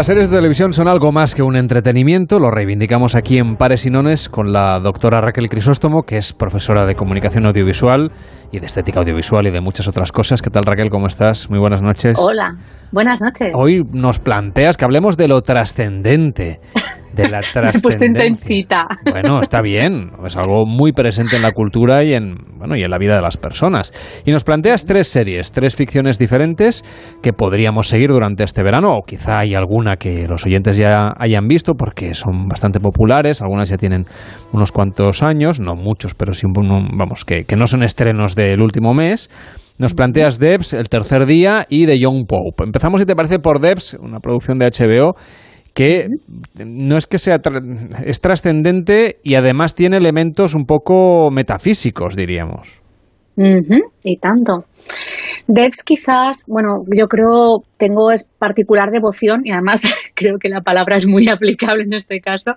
Las series de televisión son algo más que un entretenimiento, lo reivindicamos aquí en Pares y Nones con la doctora Raquel Crisóstomo, que es profesora de comunicación audiovisual y de estética audiovisual y de muchas otras cosas. ¿Qué tal Raquel? ¿Cómo estás? Muy buenas noches. Hola, buenas noches. Hoy nos planteas que hablemos de lo trascendente. De la trascendencia. Bueno, está bien, es algo muy presente en la cultura y en, bueno, y en la vida de las personas. Y nos planteas tres series, tres ficciones diferentes que podríamos seguir durante este verano, o quizá hay alguna que los oyentes ya hayan visto porque son bastante populares, algunas ya tienen unos cuantos años, no muchos, pero sí, vamos, que, que no son estrenos del último mes. Nos planteas Debs, El tercer día y The Young Pope. Empezamos, si te parece, por Debs, una producción de HBO que no es que sea es trascendente y además tiene elementos un poco metafísicos, diríamos. Y tanto. Debs quizás, bueno, yo creo, tengo es particular devoción y además creo que la palabra es muy aplicable en este caso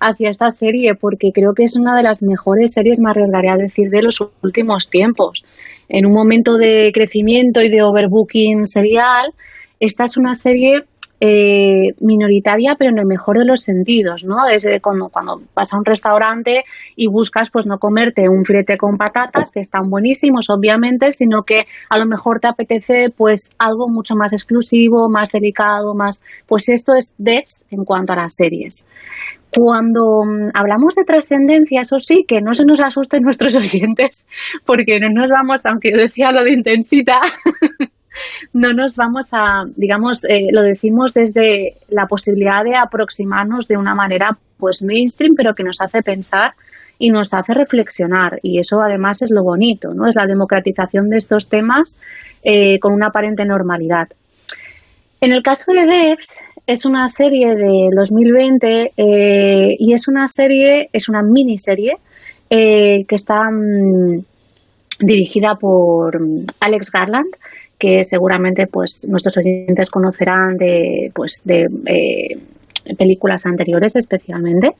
hacia esta serie porque creo que es una de las mejores series, me arriesgaría a decir, de los últimos tiempos. En un momento de crecimiento y de overbooking serial, esta es una serie eh, minoritaria, pero en el mejor de los sentidos, ¿no? Desde cuando, cuando vas a un restaurante y buscas, pues no comerte un filete con patatas, que están buenísimos, obviamente, sino que a lo mejor te apetece, pues, algo mucho más exclusivo, más delicado, más, pues esto es Devs en cuanto a las series. Cuando mm, hablamos de trascendencia, eso sí, que no se nos asusten nuestros oyentes, porque no nos vamos, aunque yo decía lo de intensita, no nos vamos a, digamos, eh, lo decimos desde la posibilidad de aproximarnos de una manera pues mainstream, pero que nos hace pensar y nos hace reflexionar. Y eso además es lo bonito, ¿no? Es la democratización de estos temas eh, con una aparente normalidad. En el caso de Devs, es una serie de 2020 eh, y es una serie, es una miniserie que está mm, dirigida por mm, Alex Garland que seguramente pues nuestros oyentes conocerán de pues de eh, películas anteriores especialmente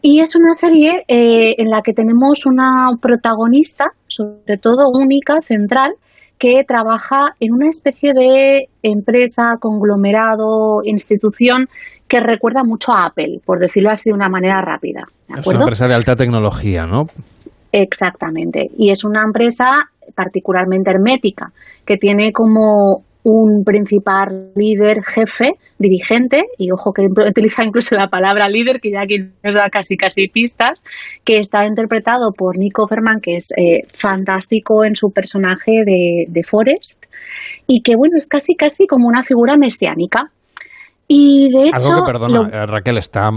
y es una serie eh, en la que tenemos una protagonista sobre todo única central que trabaja en una especie de empresa, conglomerado, institución que recuerda mucho a Apple, por decirlo así de una manera rápida. es una empresa de alta tecnología, ¿no? Exactamente. Y es una empresa particularmente hermética, que tiene como un principal líder, jefe, dirigente, y ojo que utiliza incluso la palabra líder, que ya aquí nos da casi casi pistas, que está interpretado por Nico Ferman, que es eh, fantástico en su personaje de, de Forrest, y que bueno, es casi casi como una figura mesiánica. Y de hecho. Algo que, perdona, eh, Raquel, está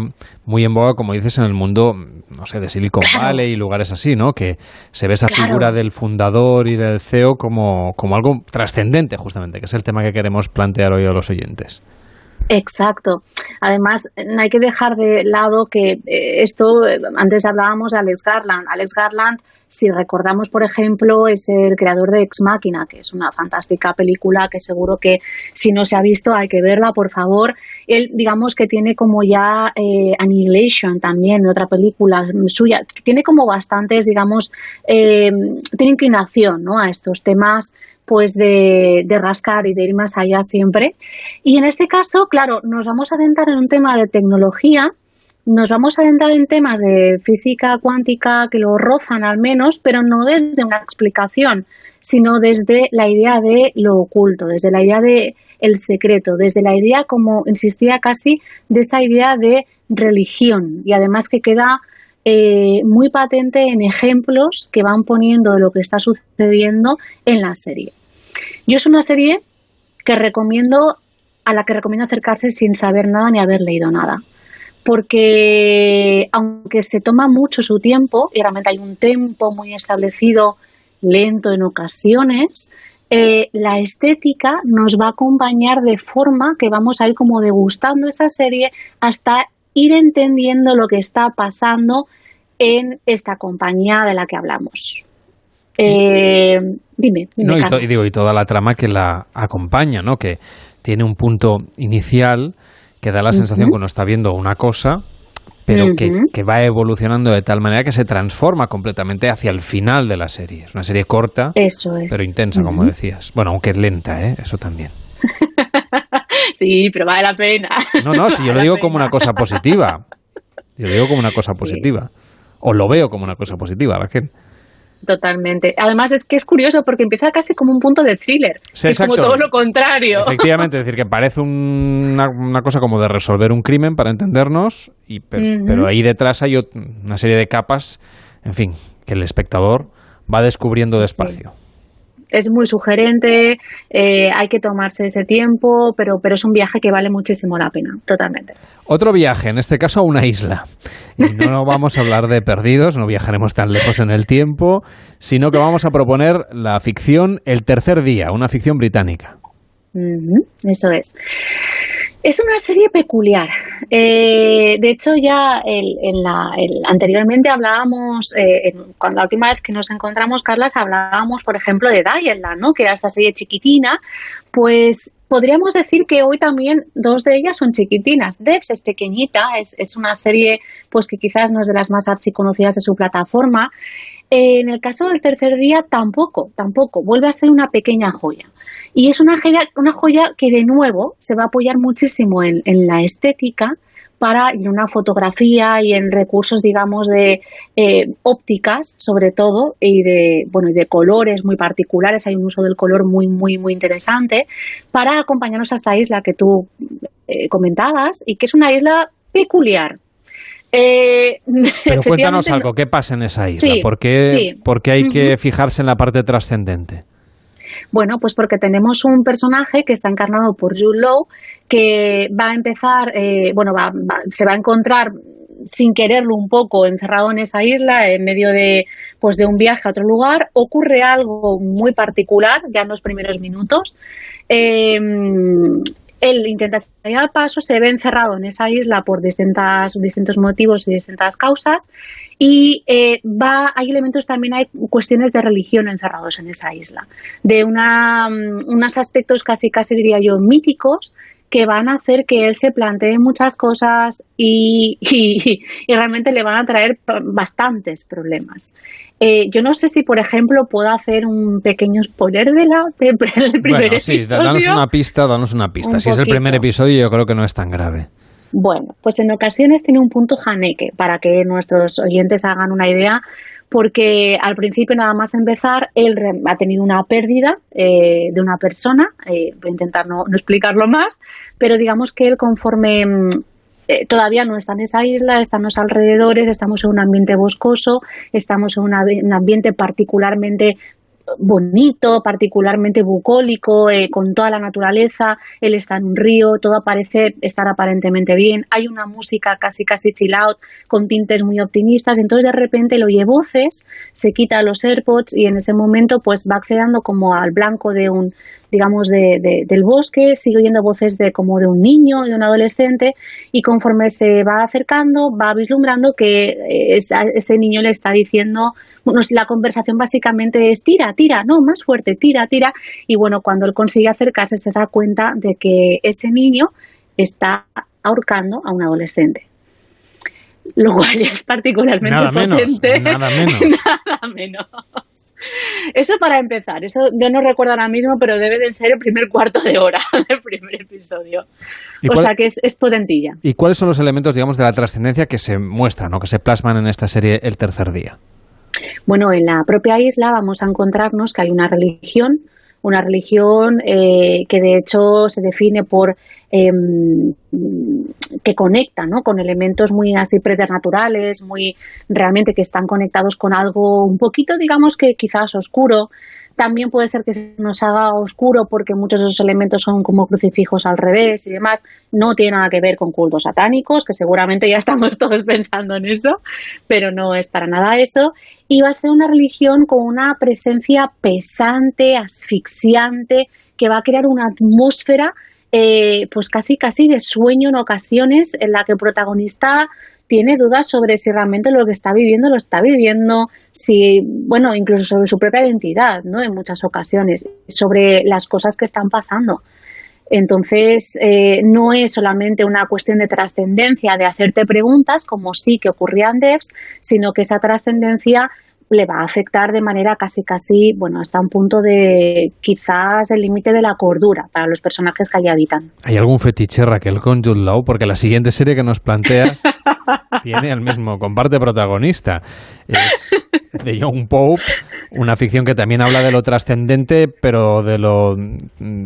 muy en boga, como dices, en el mundo, no sé, de Silicon Valley y lugares así, ¿no? Que se ve esa figura del fundador y del CEO como, como algo trascendente, justamente, que es el tema que queremos plantear hoy a los oyentes. Exacto. Además, no hay que dejar de lado que eh, esto, eh, antes hablábamos de Alex Garland. Alex Garland si recordamos, por ejemplo, es el creador de Ex Machina, que es una fantástica película que seguro que si no se ha visto hay que verla, por favor. Él, digamos que tiene como ya eh, Annihilation también, otra película suya, tiene como bastantes, digamos, eh, tiene inclinación ¿no? a estos temas pues de, rascar y de ir más allá siempre. Y en este caso, claro, nos vamos a adentrar en un tema de tecnología nos vamos a adentrar en temas de física cuántica que lo rozan al menos, pero no desde una explicación, sino desde la idea de lo oculto, desde la idea de el secreto, desde la idea, como insistía casi, de esa idea de religión y además que queda eh, muy patente en ejemplos que van poniendo de lo que está sucediendo en la serie. Yo es una serie que recomiendo a la que recomiendo acercarse sin saber nada ni haber leído nada porque aunque se toma mucho su tiempo, y realmente hay un tempo muy establecido, lento en ocasiones, eh, la estética nos va a acompañar de forma que vamos a ir como degustando esa serie hasta ir entendiendo lo que está pasando en esta compañía de la que hablamos. Eh, dime, dime y, digo, y toda la trama que la acompaña, ¿no? Que tiene un punto inicial que da la sensación que uno está viendo una cosa, pero que, va evolucionando de tal manera que se transforma completamente hacia el final de la serie. Es una serie corta, pero intensa, como decías. Bueno, aunque es lenta, ¿eh? eso también. Sí, pero vale la pena. No, no, si yo lo digo como una cosa positiva. Yo lo digo como una cosa positiva. O lo veo como una cosa positiva, Raquel. Totalmente. Además es que es curioso porque empieza casi como un punto de thriller. es como todo lo contrario. Efectivamente, es decir, que parece una, cosa como de resolver un crimen para entendernos, y, pero, ahí detrás hay una serie de capas, en fin, que el espectador va descubriendo despacio es muy sugerente, eh, hay que tomarse ese tiempo, pero, pero es un viaje que vale muchísimo la pena, totalmente. Otro viaje, en este caso a una isla. Y no vamos a hablar de perdidos, no viajaremos tan lejos en el tiempo, sino que vamos a proponer la ficción El tercer día, una ficción británica. eso es. Es una serie peculiar. Eh, de hecho, ya en la, anteriormente hablábamos, eh, cuando la última vez que nos encontramos, Carlas, hablábamos, por ejemplo, de Diana, ¿no? que era esta serie chiquitina. Pues podríamos decir que hoy también dos de ellas son chiquitinas. Devs es pequeñita, es, una serie pues que quizás no es de las más archiconocidas de su plataforma. en el caso del tercer día, tampoco, tampoco. Vuelve a ser una pequeña joya. Y es una joya que de nuevo se va a apoyar muchísimo en, la estética para en una fotografía y en recursos digamos de eh, ópticas sobre todo y de bueno y de colores muy particulares hay un uso del color muy muy muy interesante para acompañarnos a esta isla que tú eh, comentabas y que es una isla peculiar eh, Pero cuéntanos algo, ¿qué pasa en esa isla? ¿Por, qué, hay que fijarse en la parte trascendente? Bueno, pues porque tenemos un personaje que está encarnado por Jude Law que va a empezar, eh, bueno, se va a encontrar sin quererlo un poco encerrado en esa isla en medio de pues de un viaje a otro lugar. Ocurre algo muy particular ya en los primeros minutos. Eh, él intenta salir al paso, se ve encerrado en esa isla por distintas, distintos motivos y distintas causas. Y eh, va, hay elementos también, hay cuestiones de religión encerrados en esa isla, de una, mm, unos aspectos casi, casi diría yo, míticos que van a hacer que él se plantee muchas cosas y, y, realmente le van a traer bastantes problemas. Eh, yo no sé si, por ejemplo, puedo hacer un pequeño spoiler de la, del primer bueno, sí, danos una pista, danos una pista. si es el primer episodio, yo creo que no es tan grave. Bueno, pues en ocasiones tiene un punto janeque para que nuestros oyentes hagan una idea porque al principio nada más empezar él ha tenido una pérdida eh, de una persona, eh, voy a intentar no, explicarlo más, pero digamos que él conforme mm, eh, todavía no está en esa isla, está en los alrededores, estamos en un ambiente boscoso, estamos en un ambiente particularmente bonito, particularmente bucólico, eh, con toda la naturaleza, él está en un río, todo parece estar aparentemente bien, hay una música casi casi chill out, con tintes muy optimistas, entonces de repente lo oye voces, se quita los AirPods y en ese momento pues va accediendo como al blanco de un digamos, de, del bosque, sigue oyendo voces de como de un niño, de un adolescente, y conforme se va acercando, va vislumbrando que eh, ese niño le está diciendo, bueno, la conversación básicamente es tira, tira, no, más fuerte, tira, tira, y bueno, cuando él consigue acercarse se da cuenta de que ese niño está ahorcando a un adolescente lo cual es particularmente nada potente. nada menos. nada menos. Eso para empezar. Eso yo no recuerdo ahora mismo, pero debe de ser el primer cuarto de hora del primer episodio. O sea que es, es, potentilla. ¿Y cuáles son los elementos, digamos, de la trascendencia que se muestran o que se plasman en esta serie el tercer día? Bueno, en la propia isla vamos a encontrarnos que hay una religión una religión eh, que de hecho se define por em, que conecta ¿no? con elementos muy así preternaturales, muy realmente que están conectados con algo un poquito, digamos que quizás oscuro, también puede ser que se nos haga oscuro porque muchos de esos elementos son como crucifijos al revés y demás. No tiene nada que ver con cultos satánicos, que seguramente ya estamos todos pensando en eso, pero no es para nada eso. Y va a ser una religión con una presencia pesante, asfixiante, que va a crear una atmósfera eh, pues casi casi de sueño en ocasiones en la que el protagonista tiene dudas sobre si realmente lo que está viviendo lo está viviendo, si, bueno, incluso sobre su propia identidad, ¿no? En muchas ocasiones, sobre las cosas que están pasando. Entonces, eh, no es solamente una cuestión de trascendencia, de hacerte preguntas, como sí que ocurría en sino que esa trascendencia le va a afectar de manera casi casi, bueno, hasta un punto de quizás el límite de la cordura para los personajes que allí habitan. ¿Hay algún fetiche, Raquel, con Jude Law? Porque la siguiente serie que nos planteas tiene el mismo, comparte protagonista. Es de Young Pope, una ficción que también habla de lo trascendente, pero de lo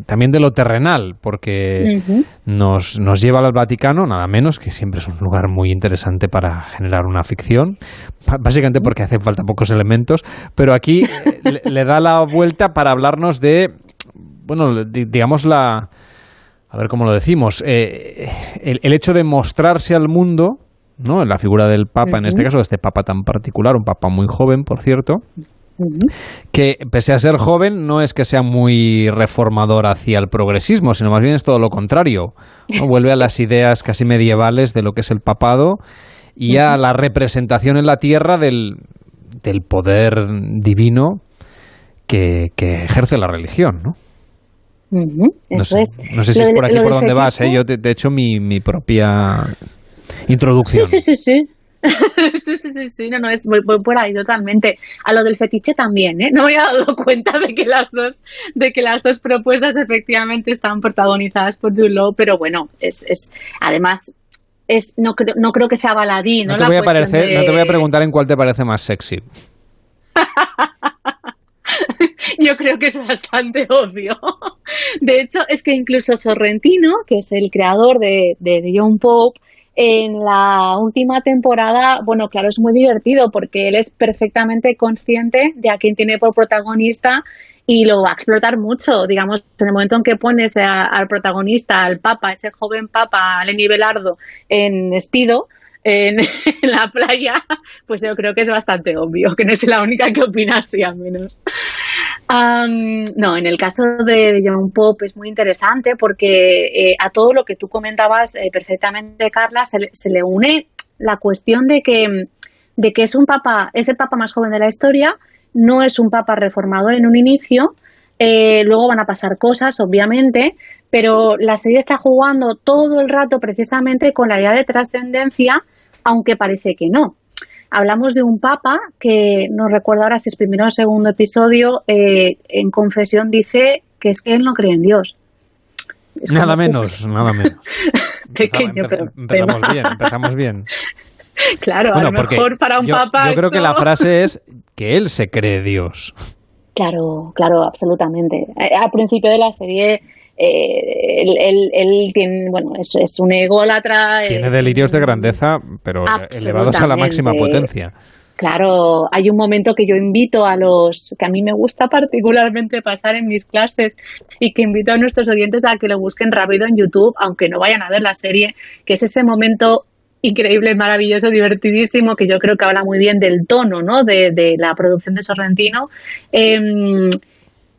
también de lo terrenal, porque nos, nos lleva al Vaticano, nada menos, que siempre es un lugar muy interesante para generar una ficción, básicamente porque hacen falta pocos elementos, pero aquí eh, le, da la vuelta para hablarnos de, bueno, digamos la, a ver cómo lo decimos, eh, el, hecho de mostrarse al mundo, ¿no? En la figura del Papa, en este caso, de este Papa tan particular, un Papa muy joven, por cierto, que pese a ser joven no es que sea muy reformador hacia el progresismo, sino más bien es todo lo contrario. Vuelve a las ideas casi medievales de lo que es el papado y a la representación en la tierra del, del poder divino que, ejerce la religión, ¿no? Eso es. No sé si es por aquí por donde vas, ¿eh? Yo te, he hecho mi, mi propia introducción. Sí, sí, sí, sí. sí, sí, sí, sí, no, no, es muy, por ahí totalmente. A lo del fetiche también, ¿eh? No me he dado cuenta de que las dos, de que las dos propuestas efectivamente están protagonizadas por Jude pero bueno, es, es además es no creo, no creo que sea baladí, ¿no? te, voy a parecer, no te voy a preguntar en cuál te parece más sexy. Yo creo que es bastante obvio. De hecho, es que incluso Sorrentino, que es el creador de, de, de John Pope, en la última temporada, bueno, claro, es muy divertido porque él es perfectamente consciente de a quién tiene por protagonista y lo va a explotar mucho. Digamos, en el momento en que pones al protagonista, al papa, ese joven papa, Lenny Belardo, en Espido, en, la playa, pues yo creo que es bastante obvio, que no es la única que opina así, al menos. no, en el caso de John Pop es muy interesante porque eh, a todo lo que tú comentabas eh, perfectamente, Carla, se, se, le une la cuestión de que, de que es un papa, es el papa más joven de la historia, no es un papa reformador en un inicio, eh, luego van a pasar cosas, obviamente, pero la serie está jugando todo el rato precisamente con la idea de trascendencia, aunque parece que no hablamos de un papa que no recuerdo ahora si es primero o segundo episodio, eh, en confesión dice que es que él no cree en Dios. nada menos, nada menos. Pequeño, pero empezamos bien, empezamos bien. Claro, a lo mejor para un papa. Yo creo que la frase es que él se cree Dios. Claro, claro, absolutamente. Eh, al principio de la serie eh, él, tiene, bueno, es, es un ególatra. Tiene delirios de grandeza, pero elevados a la máxima potencia. Claro, hay un momento que yo invito a los que a mí me gusta particularmente pasar en mis clases y que invito a nuestros oyentes a que lo busquen rápido en YouTube, aunque no vayan a ver la serie, que es ese momento increíble, maravilloso, divertidísimo, que yo creo que habla muy bien del tono ¿no? de, de la producción de Sorrentino, em,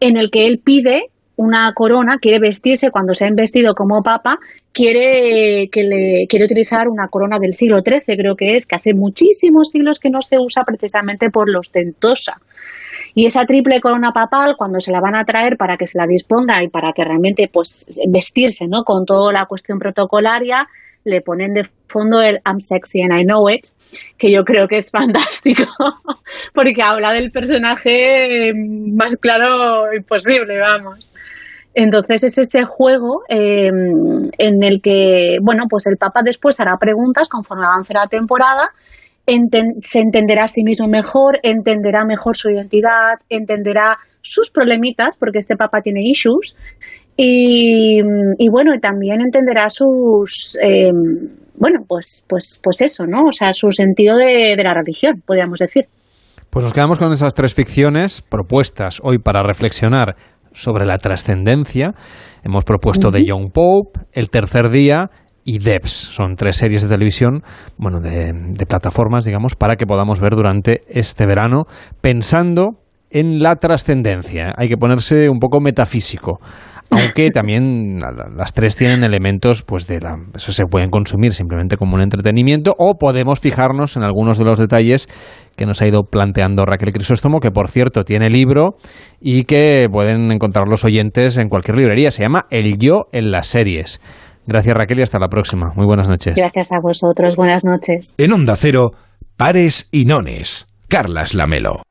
en el que él pide una corona, quiere vestirse cuando se ha investido como papa, quiere, que le, quiere utilizar una corona del siglo XIII, creo que es, que hace muchísimos siglos que no se usa precisamente por los ostentosa. Y esa triple corona papal, cuando se la van a traer para que se la disponga y para que realmente pues vestirse ¿no? con toda la cuestión protocolaria, le ponen de fondo el I'm sexy and I know it, que yo creo que es fantástico, porque habla del personaje más claro imposible, vamos. Entonces es ese juego em, en el que, bueno, pues el Papa después hará preguntas conforme avance la temporada, se entenderá a sí mismo mejor, entenderá mejor su identidad, entenderá sus problemitas, porque este Papa tiene issues, y, y bueno, también entenderá sus, em, bueno, pues, pues, pues eso, ¿no? O sea, su sentido de, de la religión, podríamos decir. Pues nos quedamos con esas tres ficciones propuestas hoy para reflexionar sobre la trascendencia. Hemos propuesto The Young Pope, El Tercer Día y Debs. Son tres series de televisión, bueno, de, de plataformas, digamos, para que podamos ver durante este verano, pensando en la trascendencia. Hay que ponerse un poco metafísico aunque también las tres tienen elementos pues de la eso se pueden consumir simplemente como un entretenimiento o podemos fijarnos en algunos de los detalles que nos ha ido planteando Raquel Crisóstomo que por cierto tiene libro y que pueden encontrar los oyentes en cualquier librería se llama El yo en las series gracias Raquel y hasta la próxima. Muy buenas noches. Gracias a vosotros. Buenas noches. En Onda Cero pares y nones Carlas Lamelo